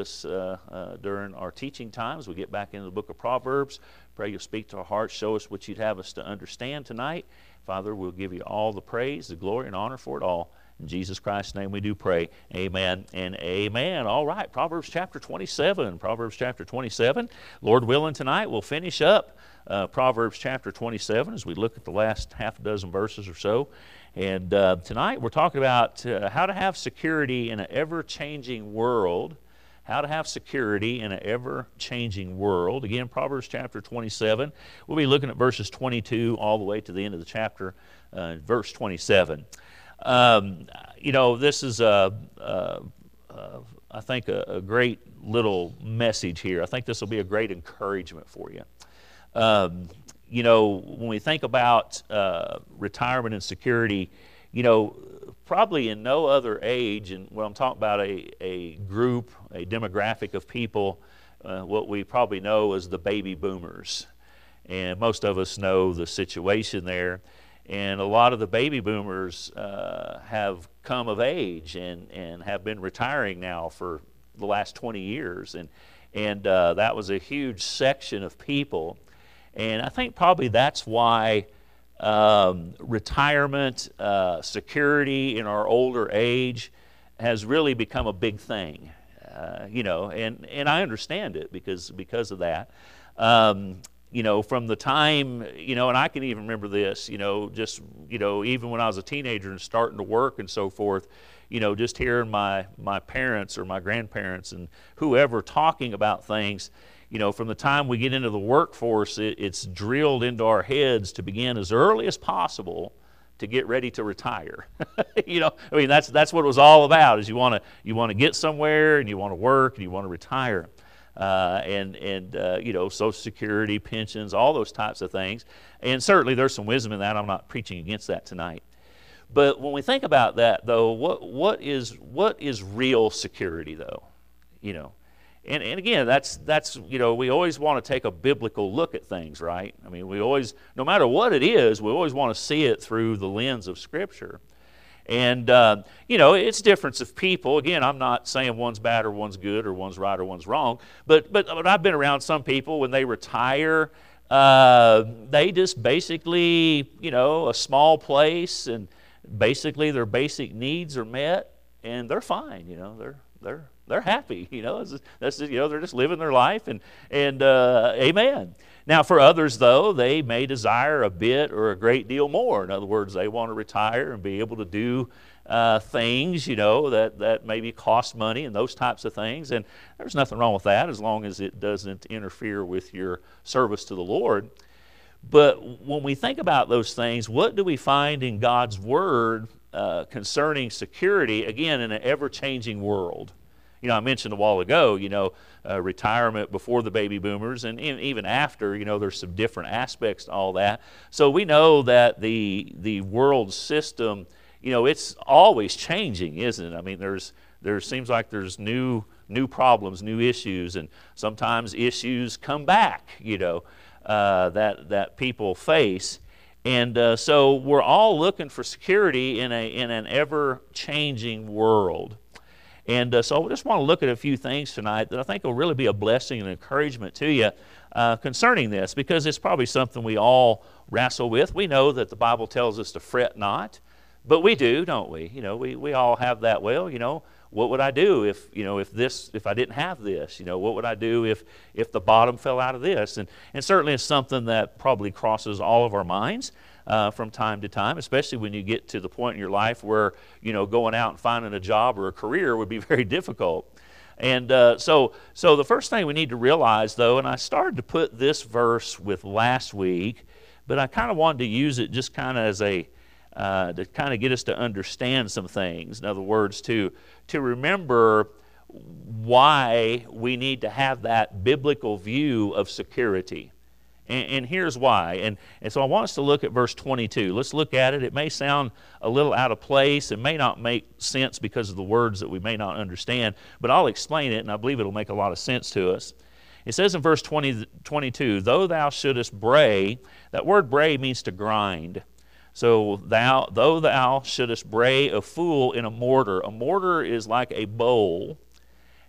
us uh, uh, during our teaching times. We get back into the book of Proverbs. Pray you'll speak to our hearts, show us what you'd have us to understand tonight. Father, we'll give you all the praise, the glory, and honor for it all. In Jesus Christ's name we do pray. Amen and amen. All right, Proverbs chapter 27. Proverbs chapter 27. Lord willing, tonight we'll finish up uh, Proverbs chapter 27 as we look at the last half a dozen verses or so. And uh, tonight we're talking about uh, how to have security in an ever changing world. How to have security in an ever changing world. Again, Proverbs chapter 27. We'll be looking at verses 22 all the way to the end of the chapter, uh, verse 27. Um, you know, this is, a, a, a I think, a, a, great little message here. I think this will be a great encouragement for you. Um, you know, when we think about uh, retirement and security, you know, probably in no other age, and when I'm talking about a, a group, a demographic of people, uh, what we probably know as the baby boomers. And most of us know the situation there. And a lot of the baby boomers uh, have come of age and, and have been retiring now for the last 20 years. And, and uh, that was a huge section of people. And I think probably that's why um, retirement, uh, security in our older age has really become a big thing. Uh, you know, and, and I understand it because, because of that. Um, you know, from the time, you know, and I can even remember this, you know, just, you know, even when I was a teenager and starting to work and so forth, you know, just hearing my, my parents or my grandparents and whoever talking about things, you know, from the time we get into the workforce, it, it's drilled into our heads to begin as early as possible to get ready to retire. you know, I mean, that's, that's what it was all about is you want to you want to get somewhere and you want to work and you want to retire uh, and, and uh, you know, Social Security, pensions, all those types of things. And certainly there's some wisdom in that. I'm not preaching against that tonight. But when we think about that, though, what, what, is, what is real security, though? You know, and, and again, that's, that's, you know, we always want to take a biblical look at things, right? I mean, we always, no matter what it is, we always want to see it through the lens of Scripture. And, uh, you know, it's difference of people. Again, I'm not saying one's bad or one's good or one's right or one's wrong. But, but, but I've been around some people when they retire, uh, they just basically, you know, a small place and basically their basic needs are met and they're fine, you know, they're, they're, they're happy, you know, that's, you know, they're just living their life and, and uh, amen. Now, for others, though, they may desire a bit or a great deal more. In other words, they want to retire and be able to do uh, things, you know, that, that maybe cost money and those types of things. And there's nothing wrong with that as long as it doesn't interfere with your service to the Lord. But when we think about those things, what do we find in God's Word uh, concerning security, again, in an ever changing world? You know, I mentioned a while ago, you know, uh, retirement before the baby boomers and even after, you know, there's some different aspects to all that. So we know that the, the world system, you know, it's always changing, isn't it? I mean, there's, there seems like there's new, new problems, new issues, and sometimes issues come back, you know, uh, that, that people face. And uh, so we're all looking for security in, a, in an ever changing world. And uh, so I just want to look at a few things tonight that I think will really be a blessing and encouragement to you uh, concerning this because it's probably something we all wrestle with. We know that the Bible tells us to fret not, but we do, don't we? You know, we, we all have that. Well, you know, what would I do if, you know, if this, if I didn't have this? You know, what would I do if, if the bottom fell out of this? And, and certainly it's something that probably crosses all of our minds uh, from time to time, especially when you get to the point in your life where, you know, going out and finding a job or a career would be very difficult. And uh, so, so the first thing we need to realize, though, and I started to put this verse with last week, but I kind of wanted to use it just kind of as a, uh, to kind of get us to understand some things. In other words, to, to remember why we need to have that biblical view of security. And, and, here's why. And, and so I want us to look at verse 22. Let's look at it. It may sound a little out of place. It may not make sense because of the words that we may not understand, but I'll explain it, and I believe it'll make a lot of sense to us. It says in verse 20, 22, Though thou shouldest bray, that word bray means to grind. So thou, though thou shouldest bray a fool in a mortar, a mortar is like a bowl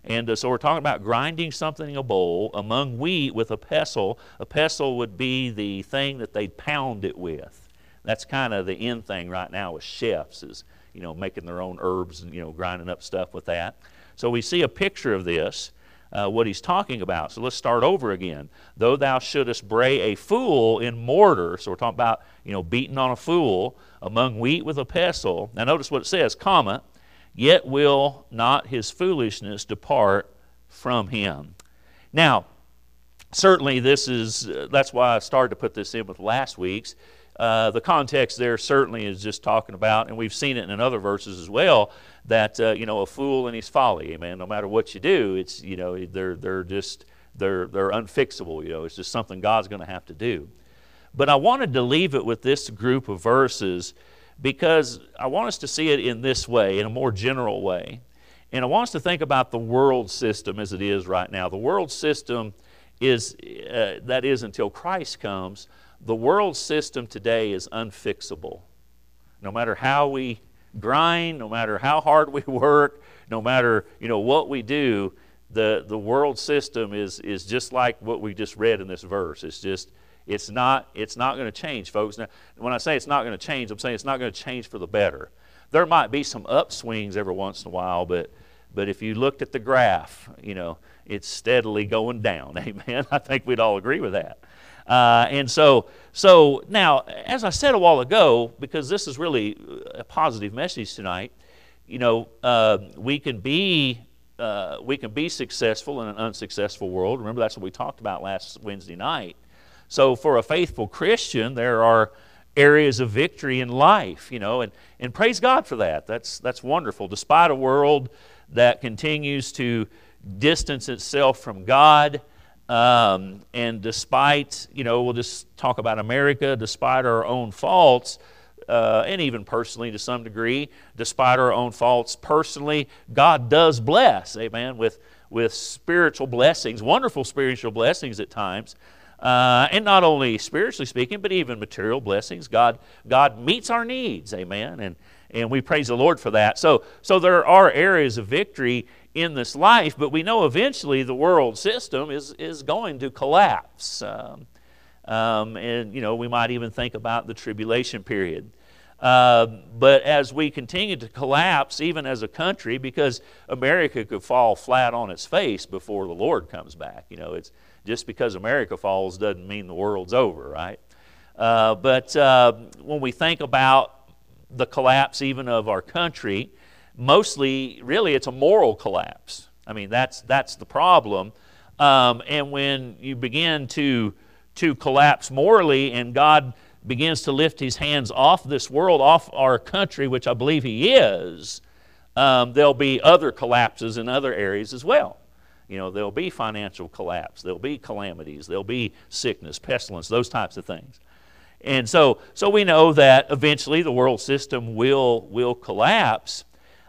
And uh, so we're talking about grinding something in a bowl among wheat with a pestle. A pestle would be the thing that they'd pound it with. That's kind of the end thing right now with chefs is, you know, making their own herbs and, you know, grinding up stuff with that. So we see a picture of this, uh, what he's talking about. So let's start over again. Though thou shouldest bray a fool in mortar, so we're talking about, you know, beating on a fool among wheat with a pestle. Now notice what it says, comma, yet will not his foolishness depart from him. Now, certainly this is, uh, that's why I started to put this in with last week's. Uh, the context there certainly is just talking about, and we've seen it in other verses as well, that, uh, you know, a fool and his folly, amen, no matter what you do, it's, you know, they're, they're just, they're, they're unfixable, you know, it's just something God's going to have to do. But I wanted to leave it with this group of verses because I want us to see it in this way, in a more general way. And I want us to think about the world system as it is right now. The world system is, uh, that is until Christ comes, the world system today is unfixable. No matter how we grind, no matter how hard we work, no matter you know, what we do, the, the world system is, is just like what we just read in this verse. It's just, it's not, it's not going to change, folks. Now, when I say it's not going to change, I'm saying it's not going to change for the better. There might be some upswings every once in a while, but, but if you looked at the graph, you know, it's steadily going down. Amen. I think we'd all agree with that. Uh, and so, so now, as I said a while ago, because this is really a positive message tonight, you know, uh, we can be uh, we can be successful in an unsuccessful world. Remember, that's what we talked about last Wednesday night. So, for a faithful Christian, there are areas of victory in life, you know, and, and praise God for that. That's, that's wonderful. Despite a world that continues to distance itself from God, um, and despite, you know, we'll just talk about America, despite our own faults, uh, and even personally to some degree, despite our own faults personally, God does bless, amen, with, with spiritual blessings, wonderful spiritual blessings at times. Uh, and not only spiritually speaking, but even material blessings. God, God meets our needs, amen. And, and we praise the Lord for that. So, so there are areas of victory in this life, but we know eventually the world system is, is going to collapse. Um, um, and, you know, we might even think about the tribulation period. Uh, but as we continue to collapse, even as a country, because America could fall flat on its face before the Lord comes back. You know, it's, just because America falls doesn't mean the world's over, right? Uh, but uh, when we think about the collapse even of our country, mostly, really, it's a moral collapse. I mean, that's, that's the problem. Um, and when you begin to, to collapse morally and God begins to lift his hands off this world, off our country, which I believe he is, um, there'll be other collapses in other areas as well. You know, there'll be financial collapse, there'll be calamities, there'll be sickness, pestilence, those types of things. And so, so we know that eventually the world system will, will collapse.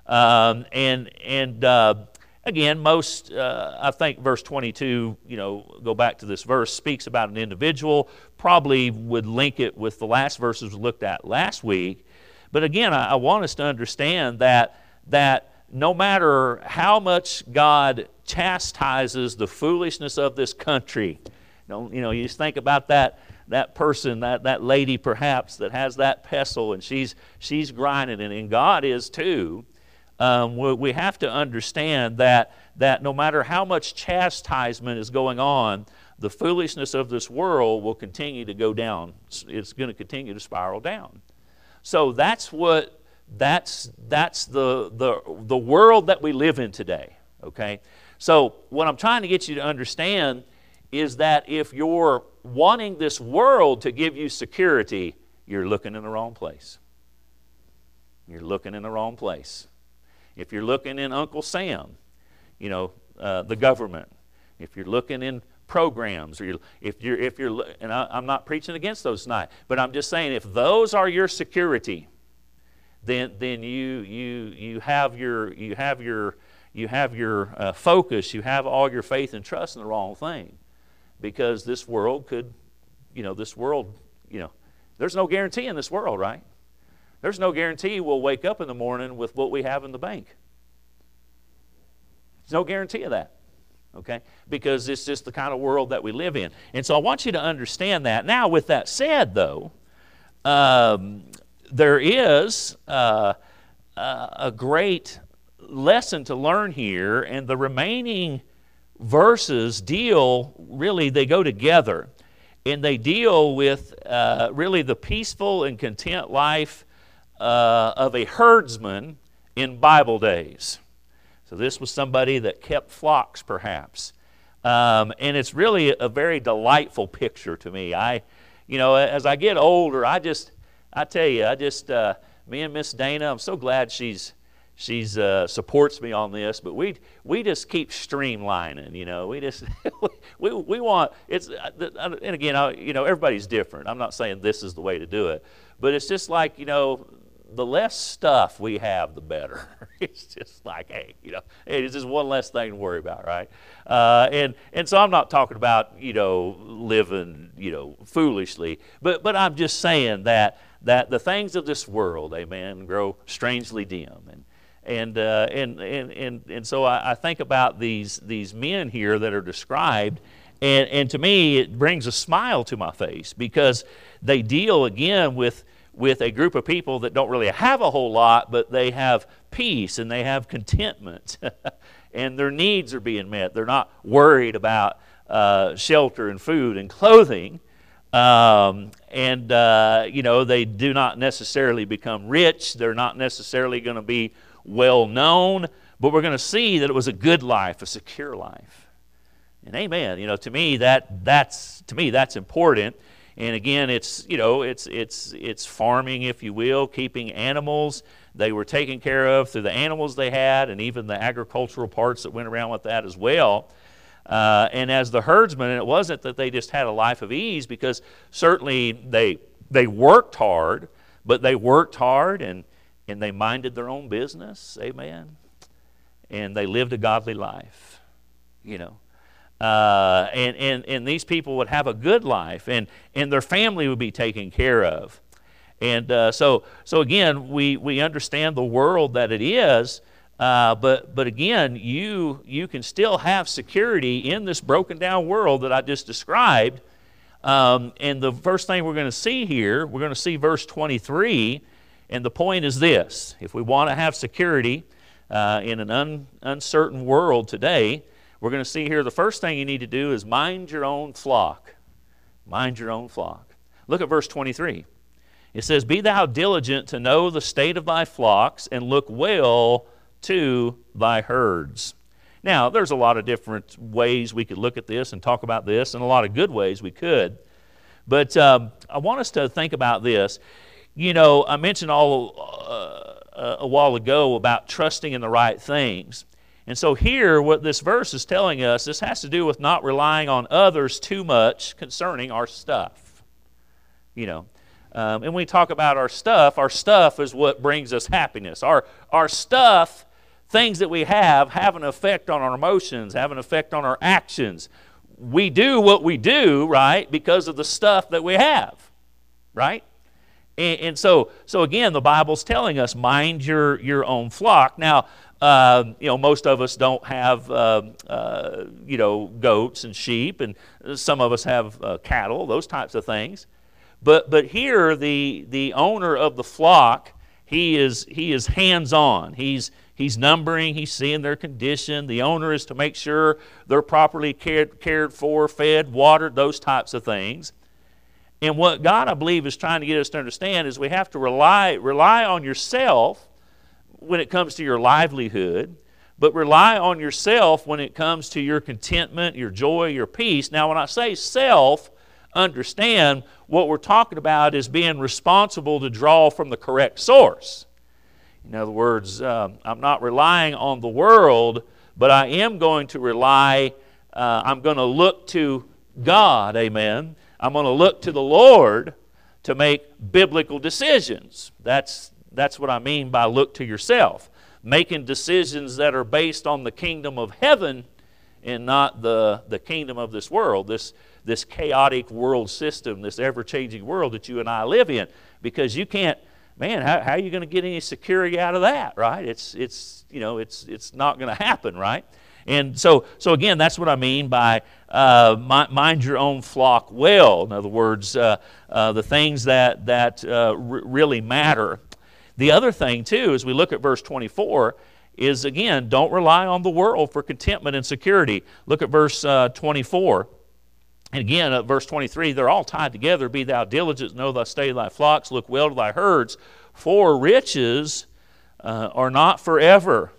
Um, and and uh, again, most, uh, I think verse 22, you know, go back to this verse, speaks about an individual, probably would link it with the last verses we looked at last week. But again, I, I want us to understand that, that no matter how much God chastises the foolishness of this country, you know, you, know, you just think about that, that person, that, that lady perhaps that has that pestle and she's, she's grinding it, and God is too. Um, we, we have to understand that, that no matter how much chastisement is going on, the foolishness of this world will continue to go down. It's going to continue to spiral down. So that's what that's, that's the, the, the world that we live in today, okay? So, what I'm trying to get you to understand is that if you're wanting this world to give you security, you're looking in the wrong place. You're looking in the wrong place. If you're looking in Uncle Sam, you know, uh, the government, if you're looking in programs, or you're, if you're, if you're, and I, I'm not preaching against those tonight, but I'm just saying if those are your security, then, then you, you, you have your, you have your, you have your uh, focus, you have all your faith and trust in the wrong thing. Because this world could, you know, this world, you know, there's no guarantee in this world, right? There's no guarantee we'll wake up in the morning with what we have in the bank. There's no guarantee of that. Okay? Because it's just the kind of world that we live in. And so I want you to understand that. Now, with that said, though, um, there is uh, uh, a great lesson to learn here, and the remaining verses deal really, they go together. And they deal with uh, really the peaceful and content life uh, of a herdsman in Bible days. So this was somebody that kept flocks, perhaps. Um, and it's really a very delightful picture to me. I, you know, as I get older, I just, I tell you, I just, uh, me and Miss Dana, I'm so glad she's she's uh, supports me on this but we we just keep streamlining you know we just we, we want it's uh, and again I, you know everybody's different. I'm not saying this is the way to do it but it's just like you know the less stuff we have the better. It's just like hey you know it's just one less thing to worry about right? Uh, and and so i'm not talking about you know living you know foolishly but but i'm just saying that that the things of this world amen grow strangely dim and and, uh, and, and, and, and so I, I, think about these, these men here that are described, and, and to me, it brings a smile to my face because they deal again with, with a group of people that don't really have a whole lot, but they have peace and they have contentment, and their needs are being met. They're not worried about uh, shelter and food and clothing. Um, and, uh, you know, they do not necessarily become rich. They're not necessarily going to be well known, but we're going to see that it was a good life, a secure life. And amen. You know, to me that that's to me that's important. And again, it's you know it's it's it's farming, if you will, keeping animals. They were taken care of through the animals they had, and even the agricultural parts that went around with that as well. Uh, and as the herdsmen, and it wasn't that they just had a life of ease, because certainly they they worked hard, but they worked hard and and they minded their own business, amen, and they lived a godly life, you know. Uh, and, and, and these people would have a good life, and, and their family would be taken care of. And uh, so, so again, we, we understand the world that it is, uh, but, but again, you, you can still have security in this broken down world that I just described. Um, and the first thing we're going to see here, we're going to see verse 23 and the point is this if we want to have security uh, in an un, uncertain world today, we're going to see here the first thing you need to do is mind your own flock. Mind your own flock. Look at verse 23. It says, Be thou diligent to know the state of thy flocks, and look well to thy herds. Now, there's a lot of different ways we could look at this and talk about this, and a lot of good ways we could. But um, I want us to think about this. You know, I mentioned all uh, a while ago about trusting in the right things. And so, here, what this verse is telling us, this has to do with not relying on others too much concerning our stuff. You know, um, and when we talk about our stuff, our stuff is what brings us happiness. Our, our stuff, things that we have, have an effect on our emotions, have an effect on our actions. We do what we do, right, because of the stuff that we have, right? And, and, so, so again, the Bible's telling us, mind your, your own flock. Now, uh, you know, most of us don't have, uh, uh, you know, goats and sheep, and some of us have uh, cattle, those types of things. But, but here, the, the owner of the flock, he is, he is hands-on. He's, he's numbering, he's seeing their condition. The owner is to make sure they're properly cared, cared for, fed, watered, those types of things. And what God, I believe, is trying to get us to understand is we have to rely, rely on yourself when it comes to your livelihood, but rely on yourself when it comes to your contentment, your joy, your peace. Now, when I say self, understand what we're talking about is being responsible to draw from the correct source. In other words, um, I'm not relying on the world, but I am going to rely, uh, I'm going to look to God, amen, I'm going to look to the Lord to make biblical decisions. That's, that's what I mean by look to yourself. Making decisions that are based on the kingdom of heaven and not the, the kingdom of this world, this, this chaotic world system, this ever changing world that you and I live in. Because you can't, man, how, how are you going to get any security out of that, right? It's, it's, you know, it's, it's not going to happen, right? And so, so again, that's what I mean by uh, mind your own flock well. In other words, uh, uh, the things that, that uh, r- really matter. The other thing, too, as we look at verse 24, is again, don't rely on the world for contentment and security. Look at verse uh, 24. And again, at verse 23, they're all tied together. Be thou diligent, know thy of thy flocks, look well to thy herds, for riches uh, are not forever.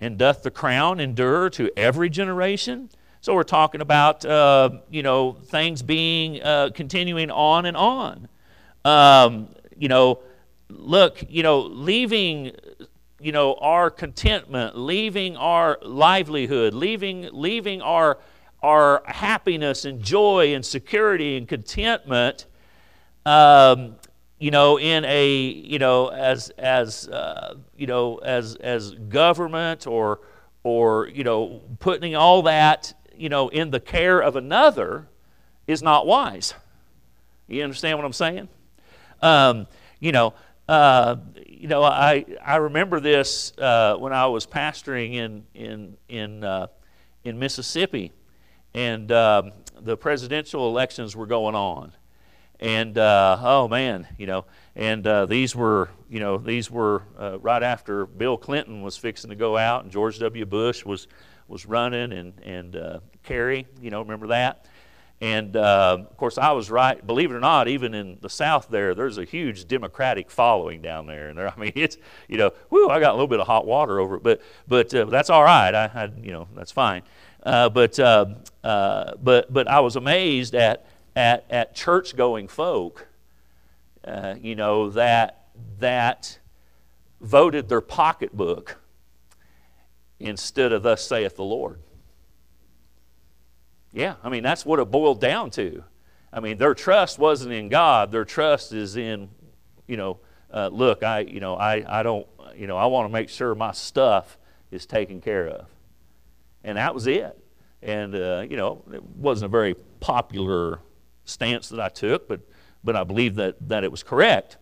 And doth the crown endure to every generation? So we're talking about, uh, you know, things being uh, continuing on and on. Um, you know, look, you know, leaving, you know, our contentment, leaving our livelihood, leaving, leaving our, our happiness and joy and security and contentment, um, you know, in a, you know, as, as, uh, you know, as, as government or, or, you know, putting all that, you know, in the care of another is not wise. You understand what I'm saying? Um, you know, uh, you know, I, I remember this uh, when I was pastoring in, in, in, uh, in Mississippi, and um, the presidential elections were going on. And uh, oh man, you know, and uh, these were, you know, these were uh, right after Bill Clinton was fixing to go out, and George W. Bush was was running, and and Kerry, you know, remember that? And uh, of course, I was right. Believe it or not, even in the South, there, there's a huge Democratic following down there. And there, I mean, it's you know, whoo, I got a little bit of hot water over it, but but uh, that's all right. I, I, you know, that's fine. Uh, but uh, uh, but but I was amazed at at at church going folk, uh, you know, that that voted their pocketbook instead of "Thus saith the Lord." Yeah, I mean, that's what it boiled down to. I mean, their trust wasn't in God. Their trust is in, you know, uh, look, I, you know, I, I don't, you know, I want to make sure my stuff is taken care of. And that was it. And, uh, you know, it wasn't a very popular stance that I took, but, but I believe that, that it was correct.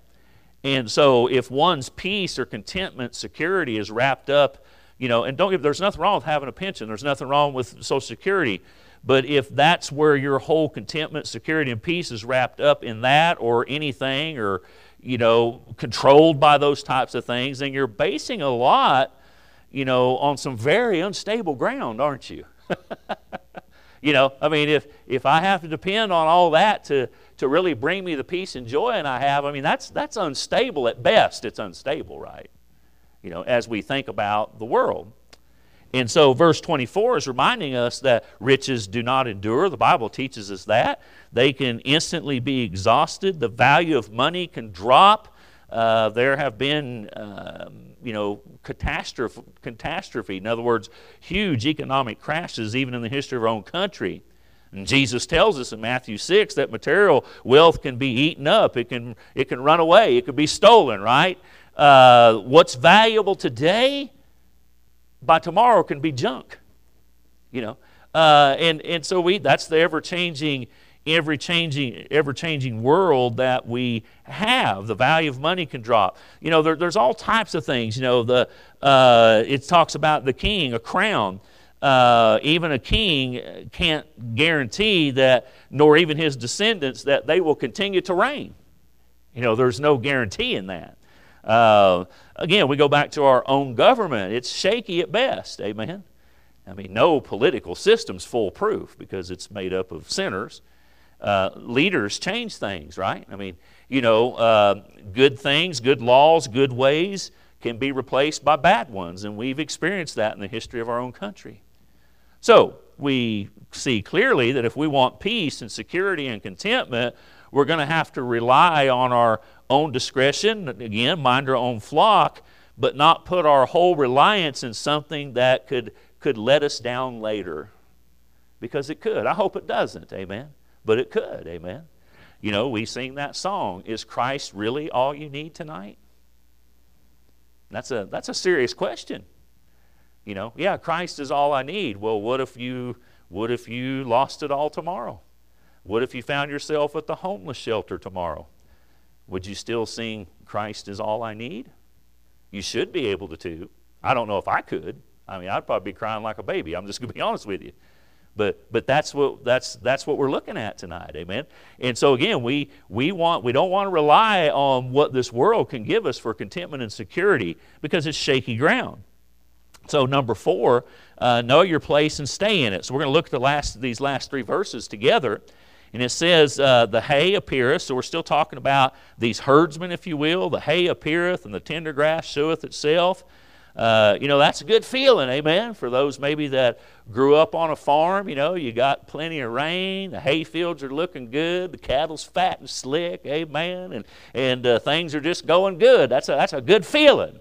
And so if one's peace or contentment, security is wrapped up, you know, and don't get, there's nothing wrong with having a pension. There's nothing wrong with Social Security. But if that's where your whole contentment, security, and peace is wrapped up in that or anything or, you know, controlled by those types of things, then you're basing a lot, you know, on some very unstable ground, aren't you? you know, I mean, if, if I have to depend on all that to, to really bring me the peace and joy and I have, I mean, that's, that's unstable at best. It's unstable, right? You know, as we think about the world. And so, verse 24 is reminding us that riches do not endure. The Bible teaches us that. They can instantly be exhausted. The value of money can drop. Uh, there have been, um, you know, catastrophe, catastrophe. In other words, huge economic crashes, even in the history of our own country. And Jesus tells us in Matthew 6 that material wealth can be eaten up, it can, it can run away, it can be stolen, right? Uh, what's valuable today by tomorrow can be junk. You know, uh, and and so we that's the ever changing, ever changing, ever changing world that we have. The value of money can drop. You know, there, there's all types of things. You know, the uh, it talks about the king, a crown. Uh, even a king can't guarantee that, nor even his descendants, that they will continue to reign. You know, there's no guarantee in that. Uh, again, we go back to our own government. It's shaky at best. Amen. I mean, no political system's foolproof because it's made up of sinners. Uh, leaders change things, right? I mean, you know, uh, good things, good laws, good ways can be replaced by bad ones, and we've experienced that in the history of our own country. So, we see clearly that if we want peace and security and contentment, we're going to have to rely on our own discretion, again, mind our own flock, but not put our whole reliance in something that could, could let us down later. Because it could. I hope it doesn't, amen. But it could, amen. You know, we sing that song, Is Christ really all you need tonight? That's a, that's a serious question. You know, yeah, Christ is all I need. Well, what if you what if you lost it all tomorrow? What if you found yourself at the homeless shelter tomorrow? Would you still sing Christ is all I need? You should be able to. I don't know if I could. I mean, I'd probably be crying like a baby. I'm just going to be honest with you. But, but that's what that's that's what we're looking at tonight, amen. And so again, we we want we don't want to rely on what this world can give us for contentment and security because it's shaky ground. So number four, uh, know your place and stay in it. So we're going to look at the last these last three verses together, and it says, uh, "The hay appeareth." So we're still talking about these herdsmen, if you will. The hay appeareth, and the tender grass showeth itself. Uh, you know, that's a good feeling, amen, for those maybe that grew up on a farm. You know, you got plenty of rain, the hay fields are looking good, the cattle's fat and slick, amen, and, and uh, things are just going good. That's a, that's a good feeling.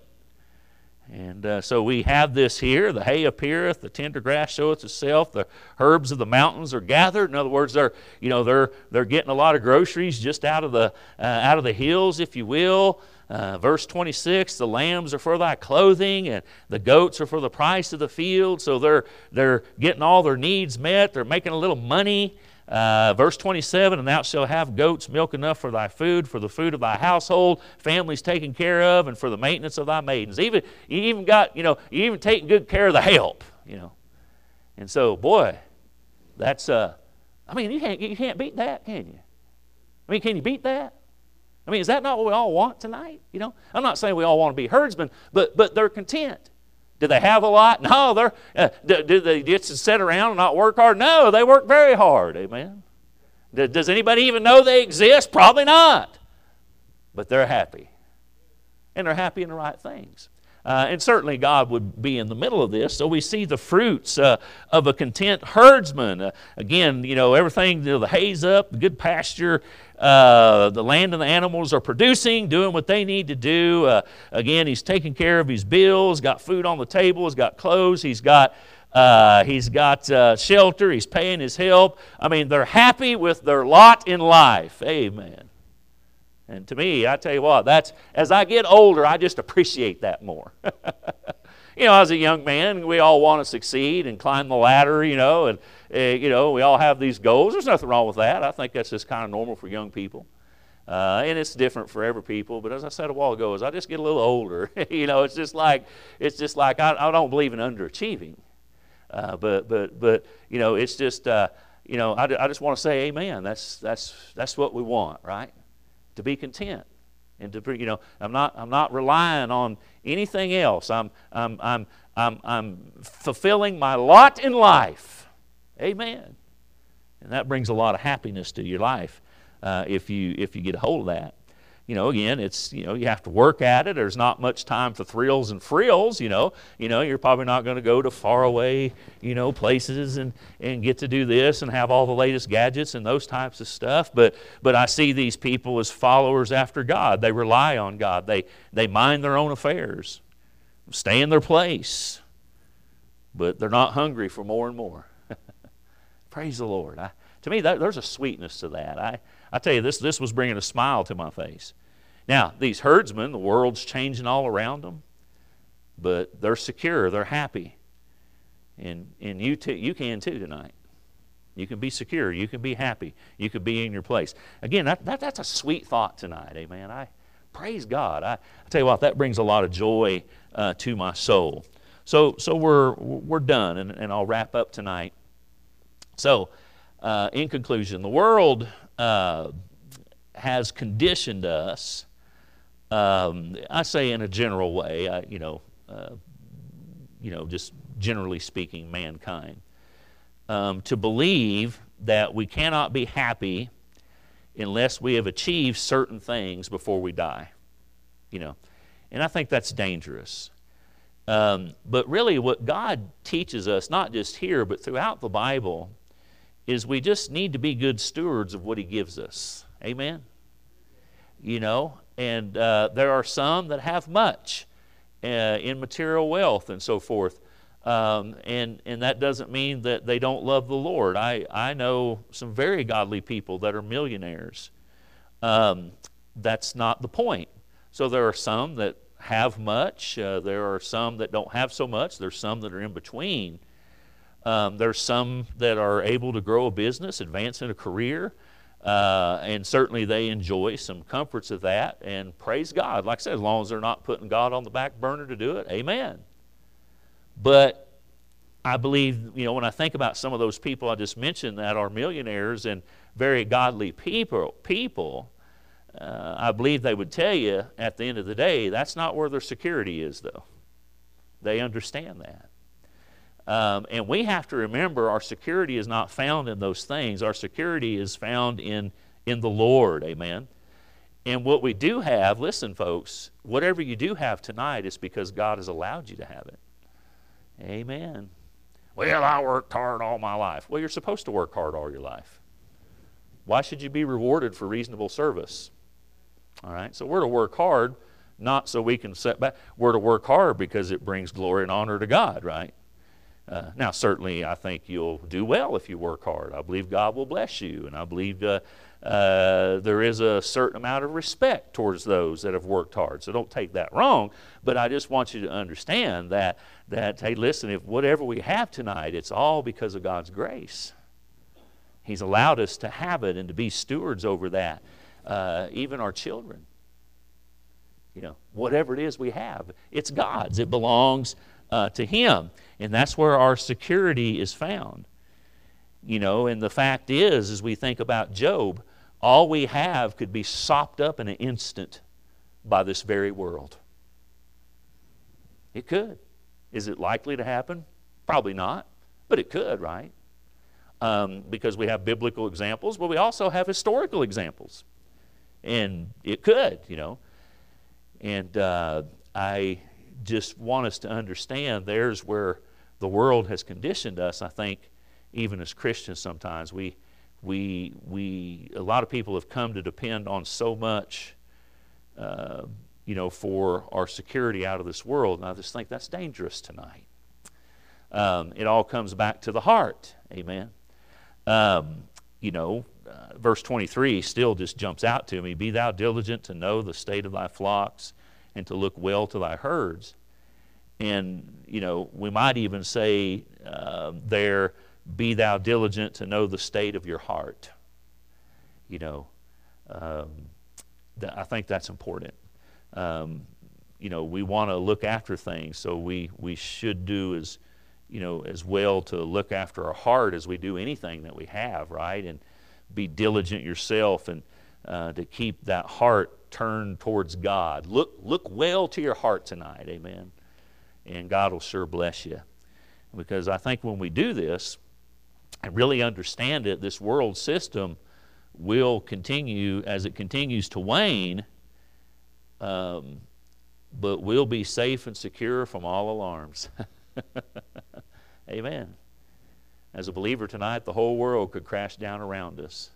And uh, so we have this here the hay appeareth, the tender grass showeth itself, the herbs of the mountains are gathered. In other words, they're, you know, they're, they're getting a lot of groceries just out of the, uh, out of the hills, if you will. Uh, verse 26 the lambs are for thy clothing and the goats are for the price of the field. So they're they're getting all their needs met. They're making a little money. Uh, verse 27 and thou shalt have goats milk enough for thy food for the food of thy household families taken care of and for the maintenance of thy maidens. Even you even got you know you even taking good care of the help you know. And so boy that's uh i mean you can't you can't beat that can you? I mean can you beat that I mean, is that not what we all want tonight? You know, I'm not saying we all want to be herdsmen, but but they're content. Do they have a lot? No. They're uh, do, do, they just sit around and not work hard? No, they work very hard. Amen. Does anybody even know they exist? Probably not. But they're happy, and they're happy in the right things. Uh, and certainly God would be in the middle of this. So we see the fruits uh, of a content herdsman. Uh, again, you know, everything, you know, the hay's up, the good pasture, uh, the land and the animals are producing, doing what they need to do. Uh, again, he's taking care of his bills, got food on the table, he's got clothes, he's got. Uh, he's got shelter. He's paying his help. I mean, they're happy with their lot in life. Amen. And to me, I tell you what, that's as I get older, I just appreciate that more. you know, as a young man, we all want to succeed and climb the ladder, you know, and uh, you know, we all have these goals. There's nothing wrong with that. I think that's just kind of normal for young people. Uh, and it's different for every people. But as I said a while ago, as I just get a little older, you know, it's just like it's just like I, I don't believe in underachieving. Uh, but but but you know, it's just uh, you know, I, I just want to say, Amen. That's that's that's what we want, right? To be content and to you know i'm not i'm not relying on anything else. I'm i'm i'm i'm, I'm fulfilling my lot in life. Amen. And that brings a lot of happiness to your life uh, if you if you get a hold of that you know, again, it's, you know, you have to work at it. There's not much time for thrills and frills, you know. You know, you're probably not going to go to faraway, you know, places and, and get to do this and have all the latest gadgets and those types of stuff. But, but I see these people as followers after God. They rely on God. They, they mind their own affairs, stay in their place, but they're not hungry for more and more. Praise the Lord. I, to me, that, there's a sweetness to that. I, I tell you, this, this was bringing a smile to my face. Now, these herdsmen, the world's changing all around them, but they're secure, they're happy. And, and you, too, you can too tonight. You can be secure, you can be happy, you can be in your place. Again, that, that, that's a sweet thought tonight, amen. I praise God. I, I tell you what, that brings a lot of joy uh, to my soul. So, so we're, we're done, and, and I'll wrap up tonight. So, uh, in conclusion, the world uh, has conditioned us, um, I say in a general way, I, you know, uh, you know, just generally speaking, mankind, um, to believe that we cannot be happy unless we have achieved certain things before we die. You know, and I think that's dangerous. Um, but really, what God teaches us, not just here, but throughout the Bible, is we just need to be good stewards of what He gives us. Amen? You know, and uh, there are some that have much uh, in material wealth and so forth. Um, and, and that doesn't mean that they don't love the Lord. I, I know some very godly people that are millionaires. Um, that's not the point. So there are some that have much, uh, there are some that don't have so much, there's some that are in between. Um, there's some that are able to grow a business, advance in a career, uh, and certainly they enjoy some comforts of that. And praise God. Like I said, as long as they're not putting God on the back burner to do it, amen. But I believe, you know, when I think about some of those people I just mentioned that are millionaires and very godly people, people uh, I believe they would tell you at the end of the day that's not where their security is, though. They understand that. Um, and we have to remember our security is not found in those things. Our security is found in, in the Lord. Amen. And what we do have, listen, folks, whatever you do have tonight is because God has allowed you to have it. Amen. Well, I worked hard all my life. Well, you're supposed to work hard all your life. Why should you be rewarded for reasonable service? All right, so we're to work hard, not so we can set back. We're to work hard because it brings glory and honor to God, right? Uh, now, certainly, I think you'll do well if you work hard. I believe God will bless you, and I believe uh, uh, there is a certain amount of respect towards those that have worked hard. So don't take that wrong, but I just want you to understand that, that hey, listen, if whatever we have tonight, it's all because of God's grace. He's allowed us to have it and to be stewards over that, uh, even our children. You know, whatever it is we have, it's God's. It belongs uh, to Him. And that's where our security is found. You know, and the fact is, as we think about Job, all we have could be sopped up in an instant by this very world. It could. Is it likely to happen? Probably not, but it could, right? Um, because we have biblical examples, but we also have historical examples. And it could, you know. And uh, I just want us to understand there's where the world has conditioned us, I think, even as Christians sometimes. We, we, we, a lot of people have come to depend on so much, uh, you know, for our security out of this world. And I just think that's dangerous tonight. Um, it all comes back to the heart. Amen. Um, you know, uh, verse 23 still just jumps out to me Be thou diligent to know the state of thy flocks and to look well to thy herds. And, you know, we might even say uh, there, be thou diligent to know the state of your heart. You know, um, th- I think that's important. Um, you know, we want to look after things, so we, we should do as, you know, as well to look after our heart as we do anything that we have, right? And be diligent yourself and uh, to keep that heart turned towards God. Look, look well to your heart tonight, amen and God will sure bless you. Because I think when we do this and really understand it, this world system will continue as it continues to wane, um, but we'll be safe and secure from all alarms. Amen. As a believer tonight, the whole world could crash down around us,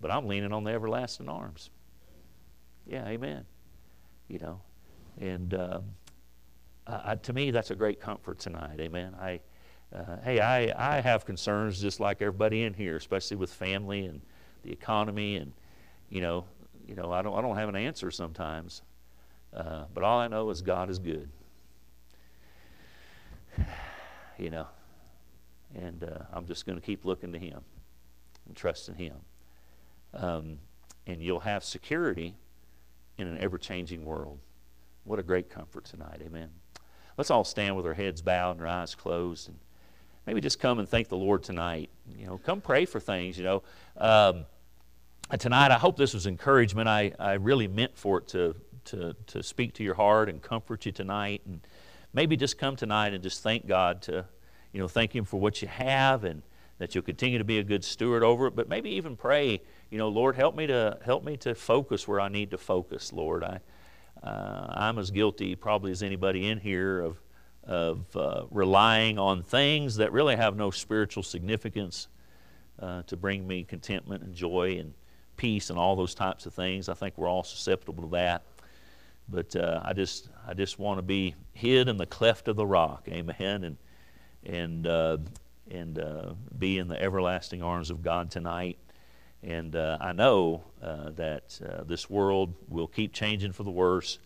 but I'm leaning on the everlasting arms. Yeah, amen. You know, and. Um, to me, that's a great comfort tonight. Amen. I, uh, hey, I, I have concerns just like everybody in here, especially with family and the economy, and you know, you know, I don't, I don't have an answer sometimes, uh, but all I know is God is good. you know, and uh, I'm just going to keep looking to Him and trusting Him, um, and you'll have security in an ever-changing world. What a great comfort tonight. Amen. Let's all stand with our heads bowed and our eyes closed and maybe just come and thank the Lord tonight. You know, come pray for things, you know. Um, tonight, I hope this was encouragement. I, I really meant for it to, to, to speak to your heart and comfort you tonight. And maybe just come tonight and just thank God to, you know, thank Him for what you have and that you'll continue to be a good steward over it. But maybe even pray, you know, Lord, help me to help me to focus where I need to focus, Lord. I, uh, I'm as guilty, probably, as anybody in here of, of uh, relying on things that really have no spiritual significance uh, to bring me contentment and joy and peace and all those types of things. I think we're all susceptible to that. But uh, I just, I just want to be hid in the cleft of the rock, amen, and and uh, and uh, be in the everlasting arms of God tonight. And uh, I know uh, that uh, this world will keep changing for the worse,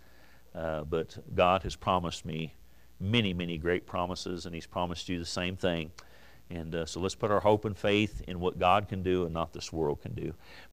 uh, but God has promised me many, many great promises, and He's promised you the same thing. And uh, so let's put our hope and faith in what God can do and not this world can do.